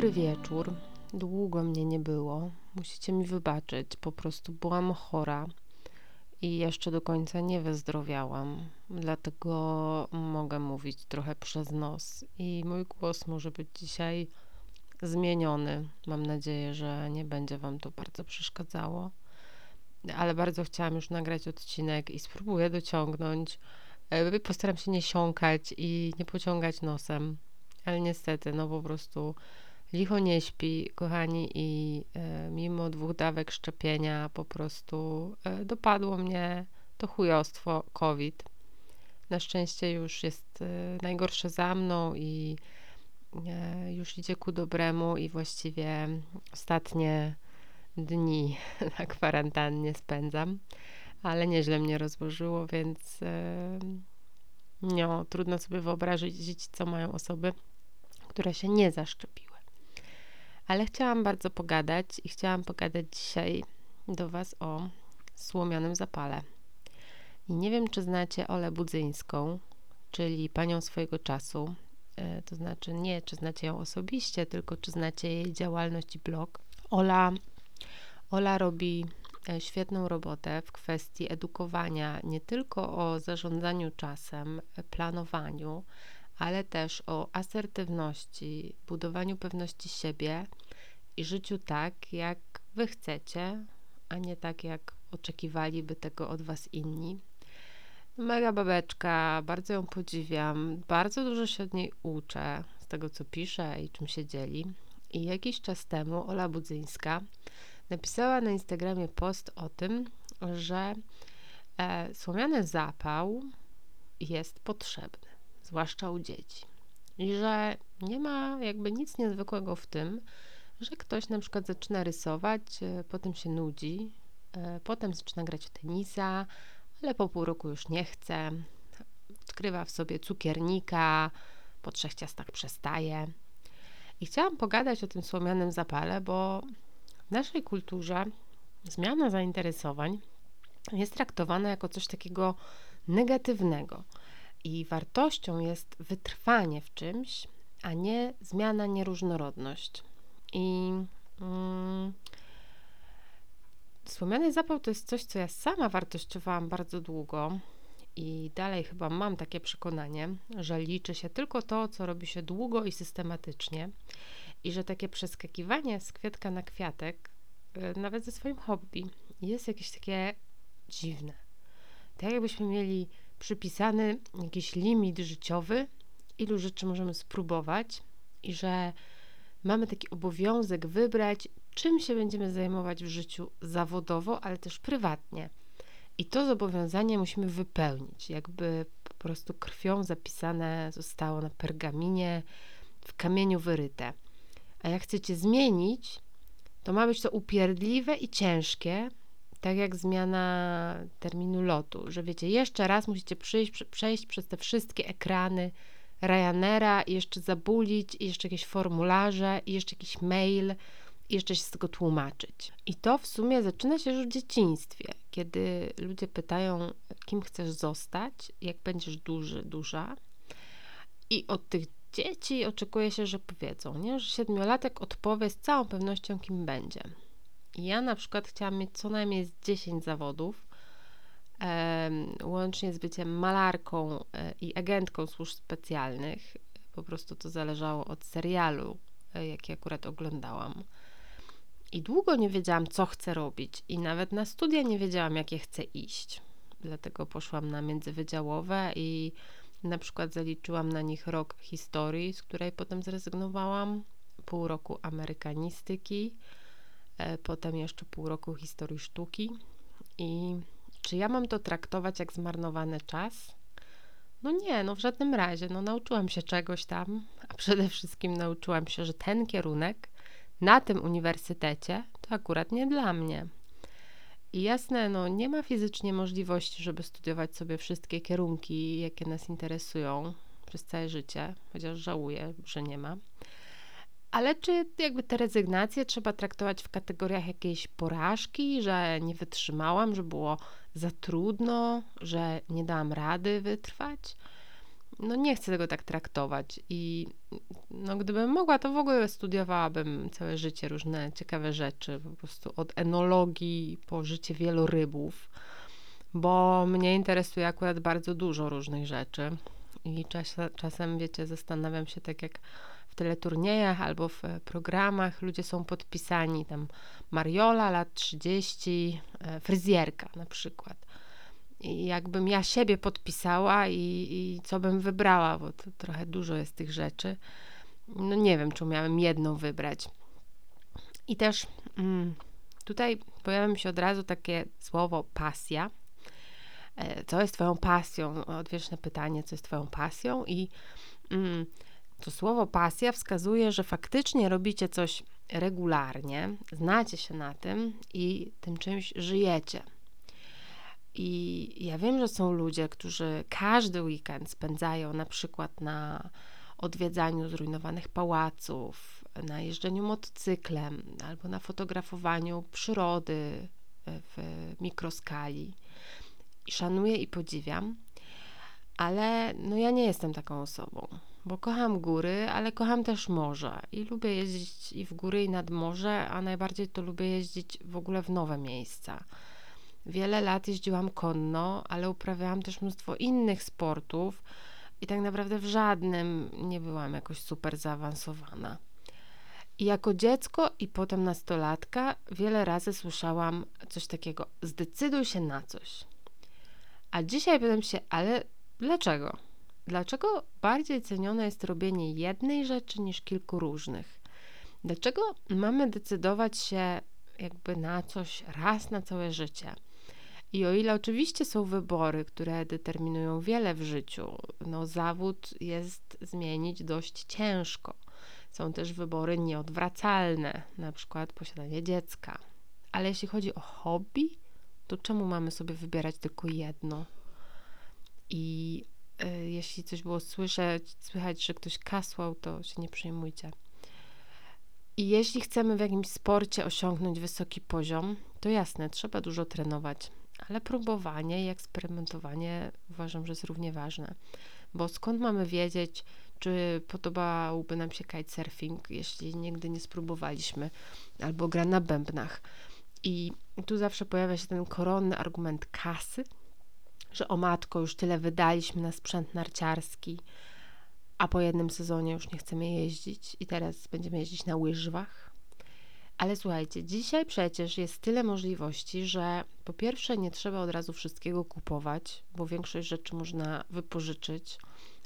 Dobry wieczór. Długo mnie nie było. Musicie mi wybaczyć, po prostu byłam chora i jeszcze do końca nie wyzdrowiałam. Dlatego mogę mówić trochę przez nos i mój głos może być dzisiaj zmieniony. Mam nadzieję, że nie będzie Wam to bardzo przeszkadzało. Ale bardzo chciałam już nagrać odcinek i spróbuję dociągnąć. E, postaram się nie siąkać i nie pociągać nosem, ale niestety, no po prostu licho nie śpi, kochani, i e, mimo dwóch dawek szczepienia po prostu e, dopadło mnie to chujostwo COVID. Na szczęście już jest e, najgorsze za mną i już idzie ku dobremu i właściwie ostatnie dni na kwarantannie spędzam, ale nieźle mnie rozłożyło, więc no, trudno sobie wyobrazić, co mają osoby, które się nie zaszczepiły. Ale chciałam bardzo pogadać i chciałam pogadać dzisiaj do Was o słomianym zapale. I nie wiem, czy znacie Olę Budzyńską, czyli panią swojego czasu. E, to znaczy nie, czy znacie ją osobiście, tylko czy znacie jej działalność i blog. Ola, Ola robi e, świetną robotę w kwestii edukowania nie tylko o zarządzaniu czasem, planowaniu, ale też o asertywności, budowaniu pewności siebie i życiu tak, jak wy chcecie, a nie tak, jak oczekiwaliby tego od was inni. Mega babeczka, bardzo ją podziwiam, bardzo dużo się od niej uczę z tego, co pisze i czym się dzieli. I jakiś czas temu Ola Budzyńska napisała na Instagramie post o tym, że e, słomiany zapał jest potrzebny, zwłaszcza u dzieci. I że nie ma jakby nic niezwykłego w tym, że ktoś na przykład zaczyna rysować, e, potem się nudzi, e, potem zaczyna grać w tenisa, ale po pół roku już nie chce, odkrywa w sobie cukiernika, po trzech ciastach przestaje. I chciałam pogadać o tym słomianym zapale, bo w naszej kulturze zmiana zainteresowań jest traktowana jako coś takiego negatywnego. I wartością jest wytrwanie w czymś, a nie zmiana, nieróżnorodność. I mm, słomiany zapał to jest coś, co ja sama wartościowałam bardzo długo. I dalej chyba mam takie przekonanie, że liczy się tylko to, co robi się długo i systematycznie, i że takie przeskakiwanie z kwiatka na kwiatek, y, nawet ze swoim hobby, jest jakieś takie dziwne. Tak jakbyśmy mieli przypisany jakiś limit życiowy, ilu rzeczy możemy spróbować, i że mamy taki obowiązek wybrać, czym się będziemy zajmować w życiu zawodowo, ale też prywatnie. I to zobowiązanie musimy wypełnić, jakby po prostu krwią zapisane zostało na pergaminie, w kamieniu wyryte. A jak chcecie zmienić, to ma być to upierdliwe i ciężkie, tak jak zmiana terminu lotu, że wiecie, jeszcze raz musicie przyjść, przejść przez te wszystkie ekrany Ryanaira i jeszcze zabulić, i jeszcze jakieś formularze, i jeszcze jakiś mail, i jeszcze się z tego tłumaczyć. I to w sumie zaczyna się już w dzieciństwie, kiedy ludzie pytają, kim chcesz zostać, jak będziesz duży, duża. I od tych dzieci oczekuje się, że powiedzą, nie? że siedmiolatek odpowie z całą pewnością, kim będzie. Ja na przykład chciałam mieć co najmniej z 10 zawodów, łącznie z byciem malarką e, i agentką służb specjalnych. Po prostu to zależało od serialu, e, jaki akurat oglądałam. I długo nie wiedziałam, co chcę robić, i nawet na studia nie wiedziałam, jakie chcę iść. Dlatego poszłam na międzywydziałowe i na przykład zaliczyłam na nich rok historii, z której potem zrezygnowałam, pół roku amerykanistyki, potem jeszcze pół roku historii sztuki. I czy ja mam to traktować jak zmarnowany czas? No nie, no w żadnym razie. No nauczyłam się czegoś tam, a przede wszystkim nauczyłam się, że ten kierunek na tym uniwersytecie to akurat nie dla mnie. I jasne, no nie ma fizycznie możliwości, żeby studiować sobie wszystkie kierunki, jakie nas interesują przez całe życie, chociaż żałuję, że nie ma. Ale czy jakby te rezygnacje trzeba traktować w kategoriach jakiejś porażki, że nie wytrzymałam, że było za trudno, że nie dałam rady wytrwać? no nie chcę tego tak traktować i no gdybym mogła, to w ogóle studiowałabym całe życie różne ciekawe rzeczy, po prostu od enologii po życie wielorybów, bo mnie interesuje akurat bardzo dużo różnych rzeczy i czas, czasem, wiecie, zastanawiam się tak jak w teleturniejach albo w programach ludzie są podpisani, tam Mariola, lat 30, e, fryzjerka na przykład i jakbym ja siebie podpisała i, i co bym wybrała, bo to trochę dużo jest tych rzeczy. No nie wiem, czy miałem jedną wybrać. I też mm, tutaj pojawia mi się od razu takie słowo pasja. E, co jest Twoją pasją? Odwieczne pytanie, co jest Twoją pasją? I mm, to słowo pasja wskazuje, że faktycznie robicie coś regularnie, znacie się na tym i tym czymś żyjecie. I ja wiem, że są ludzie, którzy każdy weekend spędzają na przykład na odwiedzaniu zrujnowanych pałaców, na jeżdżeniu motocyklem albo na fotografowaniu przyrody w mikroskali. I szanuję i podziwiam, ale no ja nie jestem taką osobą, bo kocham góry, ale kocham też morze i lubię jeździć i w góry, i nad morze, a najbardziej to lubię jeździć w ogóle w nowe miejsca Wiele lat jeździłam konno, ale uprawiałam też mnóstwo innych sportów i tak naprawdę w żadnym nie byłam jakoś super zaawansowana. I jako dziecko i potem nastolatka wiele razy słyszałam coś takiego: zdecyduj się na coś. A dzisiaj pytam się, ale dlaczego? Dlaczego bardziej cenione jest robienie jednej rzeczy niż kilku różnych? Dlaczego mamy decydować się jakby na coś raz na całe życie? I o ile oczywiście są wybory, które determinują wiele w życiu, no zawód jest zmienić dość ciężko. Są też wybory nieodwracalne, na przykład posiadanie dziecka. Ale jeśli chodzi o hobby, to czemu mamy sobie wybierać tylko jedno? I jeśli coś było słyszeć, słychać, że ktoś kasłał, to się nie przejmujcie. I jeśli chcemy w jakimś sporcie osiągnąć wysoki poziom, to jasne, trzeba dużo trenować ale próbowanie i eksperymentowanie uważam, że jest równie ważne. Bo skąd mamy wiedzieć, czy podobałby nam się kitesurfing, jeśli nigdy nie spróbowaliśmy, albo gra na bębnach. I tu zawsze pojawia się ten koronny argument kasy, że o matko, już tyle wydaliśmy na sprzęt narciarski, a po jednym sezonie już nie chcemy jeździć i teraz będziemy jeździć na łyżwach. Ale słuchajcie, dzisiaj przecież jest tyle możliwości, że po pierwsze nie trzeba od razu wszystkiego kupować, bo większość rzeczy można wypożyczyć,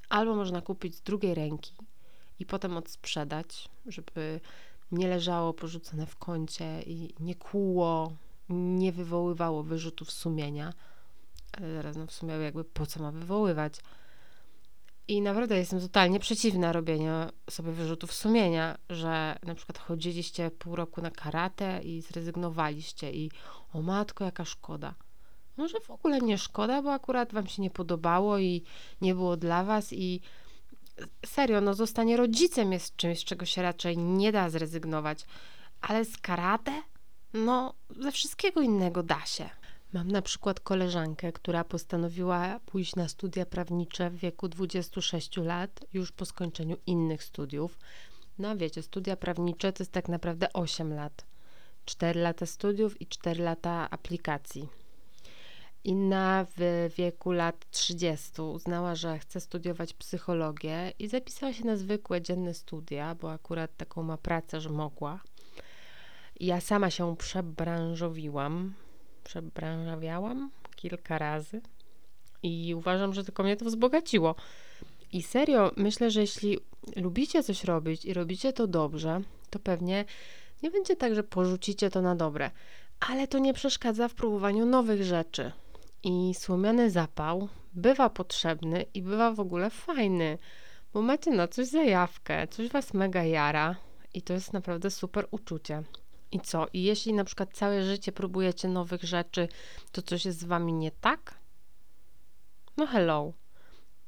albo można kupić z drugiej ręki i potem odsprzedać, żeby nie leżało porzucone w kącie i nie kłuło, nie wywoływało wyrzutów sumienia. Zaraz, no w sumie jakby po co ma wywoływać? I naprawdę jestem totalnie przeciwna robieniu sobie wyrzutów sumienia, że na przykład chodziliście pół roku na karate i zrezygnowaliście i o matko, jaka szkoda. Może w ogóle nie szkoda, bo akurat wam się nie podobało i nie było dla was i serio, no zostanie rodzicem jest czymś, z czego się raczej nie da zrezygnować, ale z karate? No, ze wszystkiego innego da się. Mam na przykład koleżankę, która postanowiła pójść na studia prawnicze w wieku 26 lat, już po skończeniu innych studiów. No wiecie, studia prawnicze to jest tak naprawdę 8 lat. 4 lata studiów i 4 lata aplikacji. Inna w wieku lat 30 uznała, że chce studiować psychologię i zapisała się na zwykłe dzienne studia, bo akurat taką ma pracę, że mogła. Ja sama się przebranżowiłam, przebranżawiałam kilka razy i uważam, że tylko mnie to wzbogaciło. I serio, myślę, że jeśli lubicie coś robić i robicie to dobrze, to pewnie nie będzie tak, że porzucicie to na dobre, ale to nie przeszkadza w próbowaniu nowych rzeczy. I słomiany zapał bywa potrzebny i bywa w ogóle fajny, bo macie na coś zajawkę, coś was mega jara i to jest naprawdę super uczucie. I co? I jeśli na przykład całe życie próbujecie nowych rzeczy, to coś jest z wami nie tak? No hello.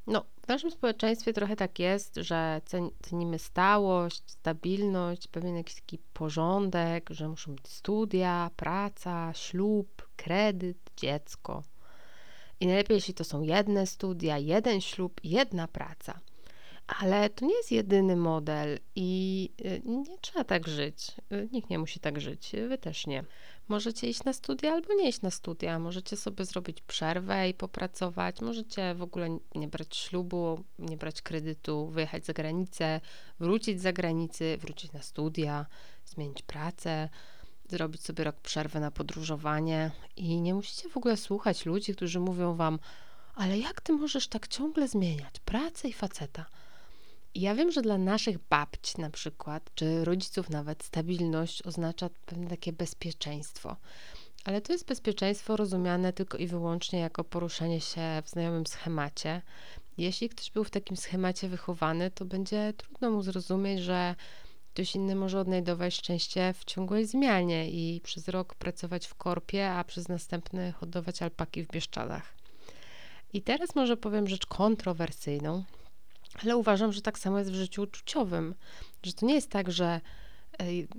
No, w naszym społeczeństwie trochę tak jest, że cenimy stałość, stabilność, pewien jakiś taki porządek, że muszą być studia, praca, ślub, kredyt, dziecko. I najlepiej, jeśli to są jedne studia, jeden ślub, jedna praca. Ale to nie jest jedyny model i y, nie trzeba tak żyć. Y, nikt nie musi tak żyć, wy też nie. Możecie iść na studia albo nie iść na studia. Możecie sobie zrobić przerwę i popracować. Możecie w ogóle nie brać ślubu, nie brać kredytu, wyjechać za granicę, wrócić z zagranicy, wrócić na studia, zmienić pracę, zrobić sobie rok przerwy na podróżowanie i nie musicie w ogóle słuchać ludzi, którzy mówią wam, ale jak ty możesz tak ciągle zmieniać pracę i faceta? Ja wiem, że dla naszych babci na przykład, czy rodziców nawet, stabilność oznacza pewne takie bezpieczeństwo. Ale to jest bezpieczeństwo rozumiane tylko i wyłącznie jako poruszanie się w znajomym schemacie. Jeśli ktoś był w takim schemacie wychowany, to będzie trudno mu zrozumieć, że ktoś inny może odnajdować szczęście w ciągłej zmianie i przez rok pracować w korpie, a przez następny hodować alpaki w Bieszczadach. I teraz może powiem rzecz kontrowersyjną, ale uważam, że tak samo jest w życiu uczuciowym, że to nie jest tak, że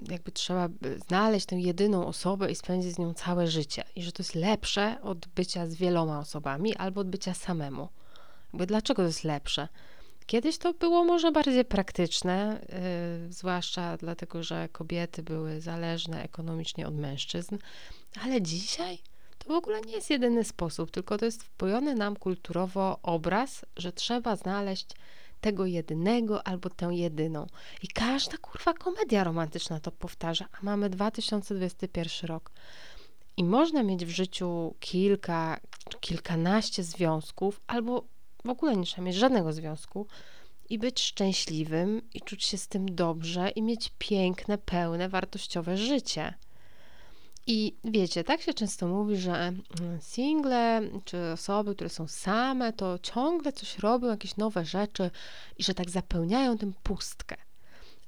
jakby trzeba znaleźć tę jedyną osobę i spędzić z nią całe życie i że to jest lepsze od bycia z wieloma osobami albo od bycia samemu. Jakby dlaczego to jest lepsze? Kiedyś to było może bardziej praktyczne, yy, zwłaszcza dlatego, że kobiety były zależne ekonomicznie od mężczyzn, ale dzisiaj w ogóle nie jest jedyny sposób, tylko to jest wpojony nam kulturowo obraz, że trzeba znaleźć tego jedynego albo tę jedyną. I każda kurwa komedia romantyczna to powtarza, a mamy 2021 rok. I można mieć w życiu kilka, kilkanaście związków, albo w ogóle nie trzeba mieć żadnego związku i być szczęśliwym i czuć się z tym dobrze i mieć piękne, pełne, wartościowe życie. I wiecie, tak się często mówi, że mm, single czy osoby, które są same, to ciągle coś robią, jakieś nowe rzeczy i że tak zapełniają tę pustkę.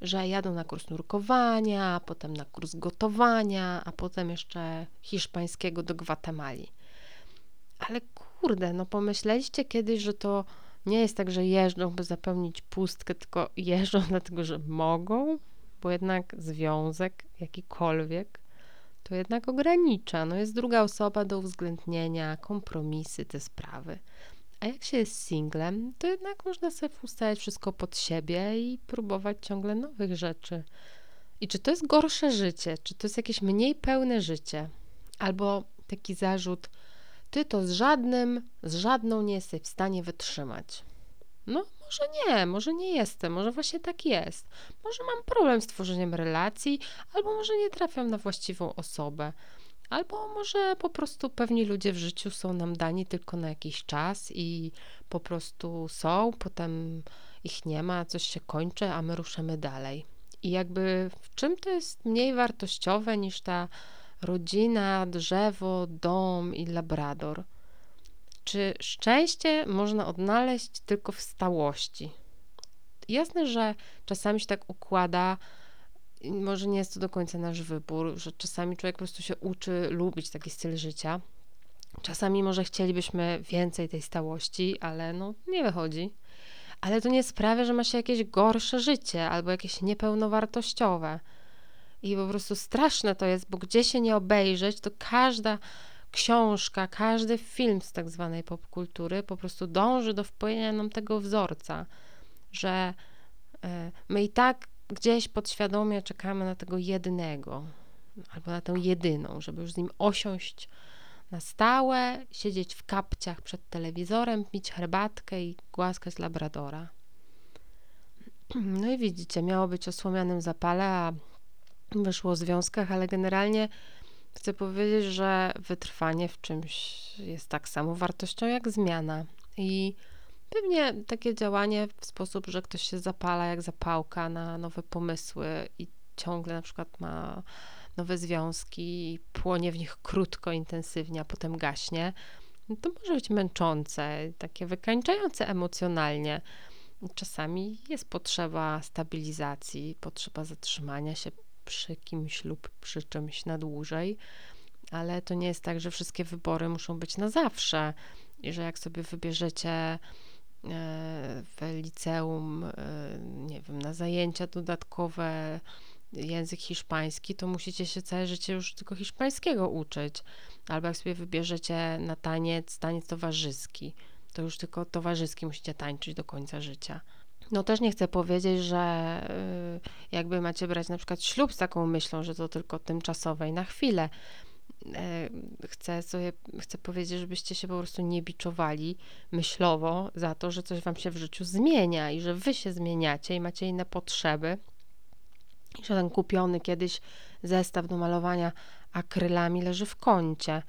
Że jadą na kurs nurkowania, potem na kurs gotowania, a potem jeszcze hiszpańskiego do Gwatemali. Ale kurde, no pomyśleliście kiedyś, że to nie jest tak, że jeżdżą, by zapełnić pustkę, tylko jeżdżą dlatego, że mogą, bo jednak związek jakikolwiek to jednak ogranicza. No jest druga osoba do uwzględnienia, kompromisy, te sprawy. A jak się jest singlem, to jednak można sobie ustawiać wszystko pod siebie i próbować ciągle nowych rzeczy. I czy to jest gorsze życie, czy to jest jakieś mniej pełne życie? Albo taki zarzut, ty to z żadnym, z żadną nie jesteś w stanie wytrzymać. No, może nie, może nie jestem, może właśnie tak jest. Może mam problem z tworzeniem relacji, albo może nie trafiam na właściwą osobę. Albo może po prostu pewni ludzie w życiu są nam dani tylko na jakiś czas i po prostu są, potem ich nie ma, coś się kończy, a my ruszamy dalej. I jakby w czym to jest mniej wartościowe niż ta rodzina, drzewo, dom i labrador? Czy szczęście można odnaleźć tylko w stałości? Jasne, że czasami się tak układa, może nie jest to do końca nasz wybór, że czasami człowiek po prostu się uczy lubić taki styl życia. Czasami może chcielibyśmy więcej tej stałości, ale no nie wychodzi. Ale to nie sprawia, że ma się jakieś gorsze życie albo jakieś niepełnowartościowe. I po prostu straszne to jest, bo gdzie się nie obejrzeć, to każda książka, każdy film z tak zwanej popkultury po prostu dąży do wpojenia nam tego wzorca, że e, my i tak gdzieś podświadomie czekamy na tego jednego albo na tę jedyną, żeby już z nim osiąść na stałe, siedzieć w kapciach przed telewizorem, pić herbatkę i głaskać labradora. No i widzicie, miało być o słomianym zapale, a wyszło o związkach, ale generalnie Chcę powiedzieć, że wytrwanie w czymś jest tak samo wartością jak zmiana. I pewnie takie działanie w sposób, że ktoś się zapala jak zapałka na nowe pomysły i ciągle na przykład ma nowe związki i płonie w nich krótko, intensywnie, a potem gaśnie, no to może być męczące, takie wykańczające emocjonalnie. Czasami jest potrzeba stabilizacji, potrzeba zatrzymania się, przy kimś lub przy czymś na dłużej, ale to nie jest tak, że wszystkie wybory muszą być na zawsze i że jak sobie wybierzecie e, w liceum, e, nie wiem, na zajęcia dodatkowe język hiszpański, to musicie się całe życie już tylko hiszpańskiego uczyć. Albo jak sobie wybierzecie na taniec, taniec towarzyski, to już tylko towarzyski musicie tańczyć do końca życia. No też nie chcę powiedzieć, że y, jakby macie brać na przykład ślub z taką myślą, że to tylko tymczasowe i na chwilę. E, chcę sobie, chcę powiedzieć, żebyście się po prostu nie biczowali myślowo za to, że coś wam się w życiu zmienia i że wy się zmieniacie i macie inne potrzeby. I że ten kupiony kiedyś zestaw do malowania akrylami leży w kącie.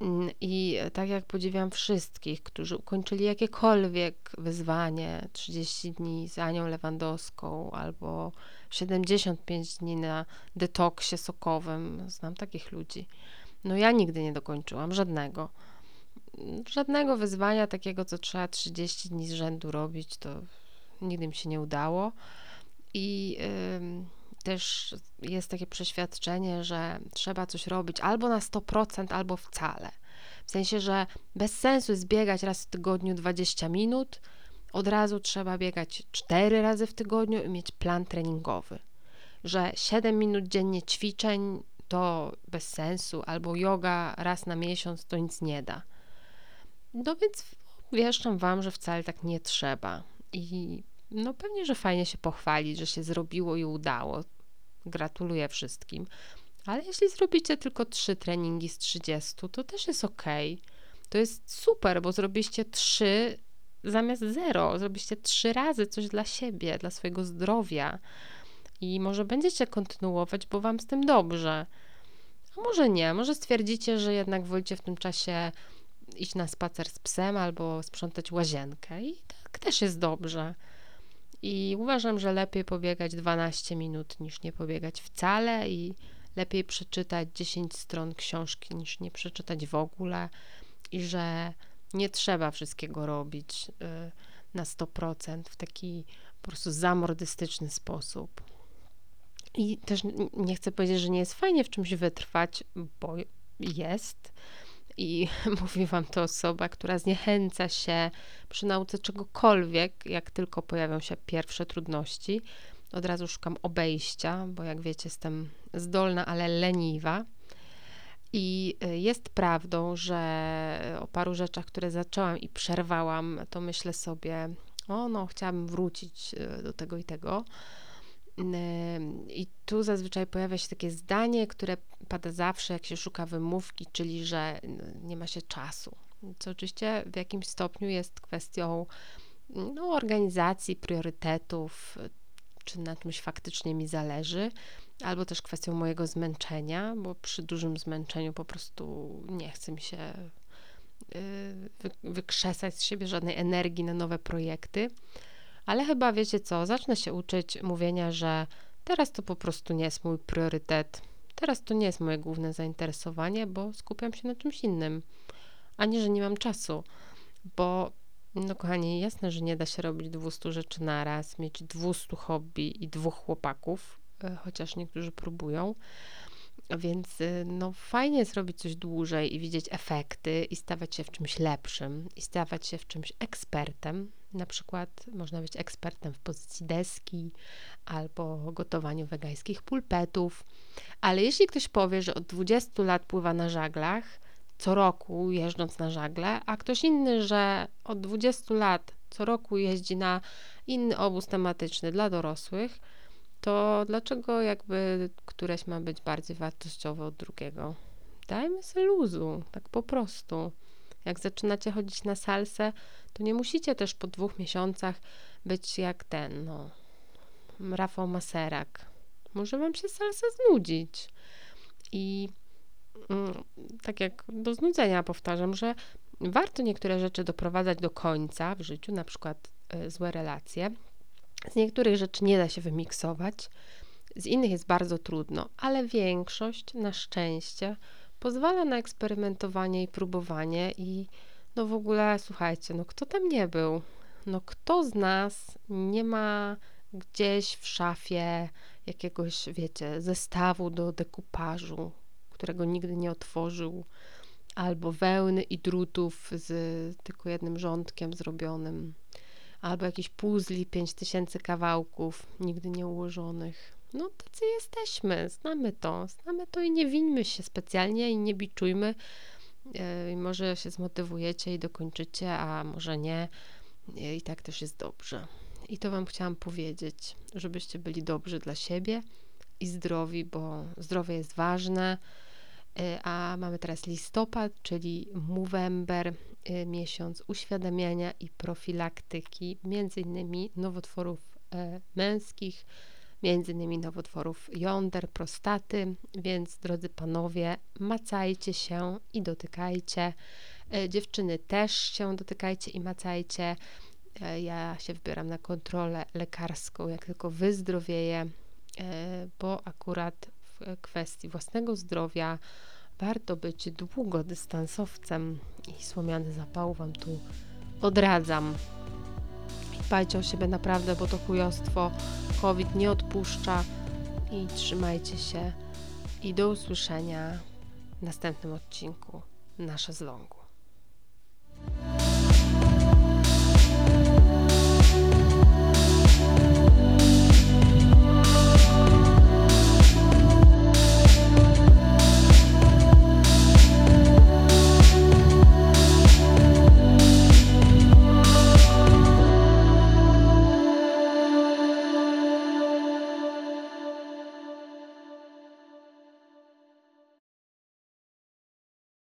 Mm, I tak jak podziwiam wszystkich, którzy ukończyli jakiekolwiek wyzwanie 30 dni z Anią Lewandowską albo 75 dni na detoksie sokowym, znam takich ludzi. No ja nigdy nie dokończyłam żadnego. Żadnego wyzwania takiego, co trzeba 30 dni z rzędu robić, to nigdy mi się nie udało. I yy, też jest takie przeświadczenie, że trzeba coś robić albo na 100%, albo wcale. W sensie, że bez sensu jest biegać raz w tygodniu 20 minut, od razu trzeba biegać 4 razy w tygodniu i mieć plan treningowy. Że 7 minut dziennie ćwiczeń to bez sensu, albo yoga raz na miesiąc to nic nie da. No więc wieszczam Wam, że wcale tak nie trzeba. I no pewnie, że fajnie się pochwalić, że się zrobiło i udało. Gratuluję wszystkim. Ale jeśli zrobicie tylko 3 treningi z 30, to też jest ok. To jest super, bo zrobiliście 3 zamiast 0. Zrobiliście 3 razy coś dla siebie, dla swojego zdrowia. I może będziecie kontynuować, bo wam z tym dobrze. A może nie, może stwierdzicie, że jednak wolicie w tym czasie iść na spacer z psem albo sprzątać łazienkę. I tak też jest dobrze. I uważam, że lepiej pobiegać 12 minut niż nie pobiegać wcale i lepiej przeczytać 10 stron książki niż nie przeczytać w ogóle i że nie trzeba wszystkiego robić y, na 100% w taki po prostu zamordystyczny sposób. I też nie chcę powiedzieć, że nie jest fajnie w czymś wytrwać, bo jest. I mówi wam to osoba, która zniechęca się przy nauce czegokolwiek, jak tylko pojawią się pierwsze trudności. Od razu szukam obejścia, bo jak wiecie, jestem zdolna, ale leniwa. I y, jest prawdą, że o paru rzeczach, które zaczęłam i przerwałam, to myślę sobie, o no, chciałabym wrócić y, do tego i tego. I tu zazwyczaj pojawia się takie zdanie, które pada zawsze, jak się szuka wymówki, czyli że nie ma się czasu. Co oczywiście w jakimś stopniu jest kwestią no, organizacji, priorytetów, czy na czymś faktycznie mi zależy, albo też kwestią mojego zmęczenia, bo przy dużym zmęczeniu po prostu nie chce mi się y, wykrzesać z siebie żadnej energii na nowe projekty. Ale chyba wiecie co, zacznę się uczyć mówienia, że teraz to po prostu nie jest mój priorytet, teraz to nie jest moje główne zainteresowanie, bo skupiam się na czymś innym, a nie, że nie mam czasu, bo no kochani, jasne, że nie da się robić 200 rzeczy naraz, mieć 200 hobby i dwóch chłopaków, e, chociaż niektórzy próbują. Więc e, no, fajnie jest robić coś dłużej i widzieć efekty i stawać się w czymś lepszym i stawać się w czymś ekspertem. Na przykład można być ekspertem w pozycji deski albo gotowaniu wegańskich pulpetów. Ale jeśli ktoś powie, że od 20 lat pływa na żaglach, co roku jeżdżąc na żagle, a ktoś inny, że od 20 lat co roku jeździ na inny obóz tematyczny dla dorosłych, to dlaczego jakby któreś ma być bardziej wartościowe od drugiego? Dajmy sobie luzu, tak po prostu. Jak zaczynacie chodzić na salsę, to nie musicie też po dwóch miesiącach być jak ten, no, Rafał Maserak. Może wam się salsa znudzić. I mm, tak jak do znudzenia powtarzam, że warto niektóre rzeczy doprowadzać do końca w życiu, na przykład y, złe relacje. Z niektórych rzeczy nie da się wymiksować, z innych jest bardzo trudno, ale większość na szczęście pozwala na eksperymentowanie i próbowanie i no w ogóle słuchajcie, no kto tam nie był? No kto z nas nie ma gdzieś w szafie jakiegoś, wiecie, zestawu do dekupażu, którego nigdy nie otworzył, albo wełny i drutów z tylko jednym rządkiem zrobionym, albo jakiś puzli, pięć tysięcy kawałków nigdy nie ułożonych. No, tacy jesteśmy, znamy to, znamy to i nie winmy się specjalnie i nie biczujmy. Yy, może się zmotywujecie i dokończycie, a może nie. Yy, I tak też jest dobrze. I to Wam chciałam powiedzieć, żebyście byli dobrzy dla siebie i zdrowi, bo zdrowie jest ważne. Yy, a mamy teraz listopad, czyli Movember, miesiąc uświadamiania i profilaktyki, między innymi nowotworów męskich, między innymi nowotworów jąder, prostaty, więc drodzy panowie, macajcie się i dotykajcie. Dziewczyny też się dotykajcie i macajcie. E, ja się wybieram na kontrolę lekarską, jak tylko wyzdrowieję, e, bo akurat w kwestii własnego zdrowia warto być długodystansowcem i słomiany zapał Wam tu odradzam. Dbajcie o siebie naprawdę, bo to chujostwo COVID nie odpuszcza i trzymajcie się i do usłyszenia w następnym odcinku Nasze z Longu.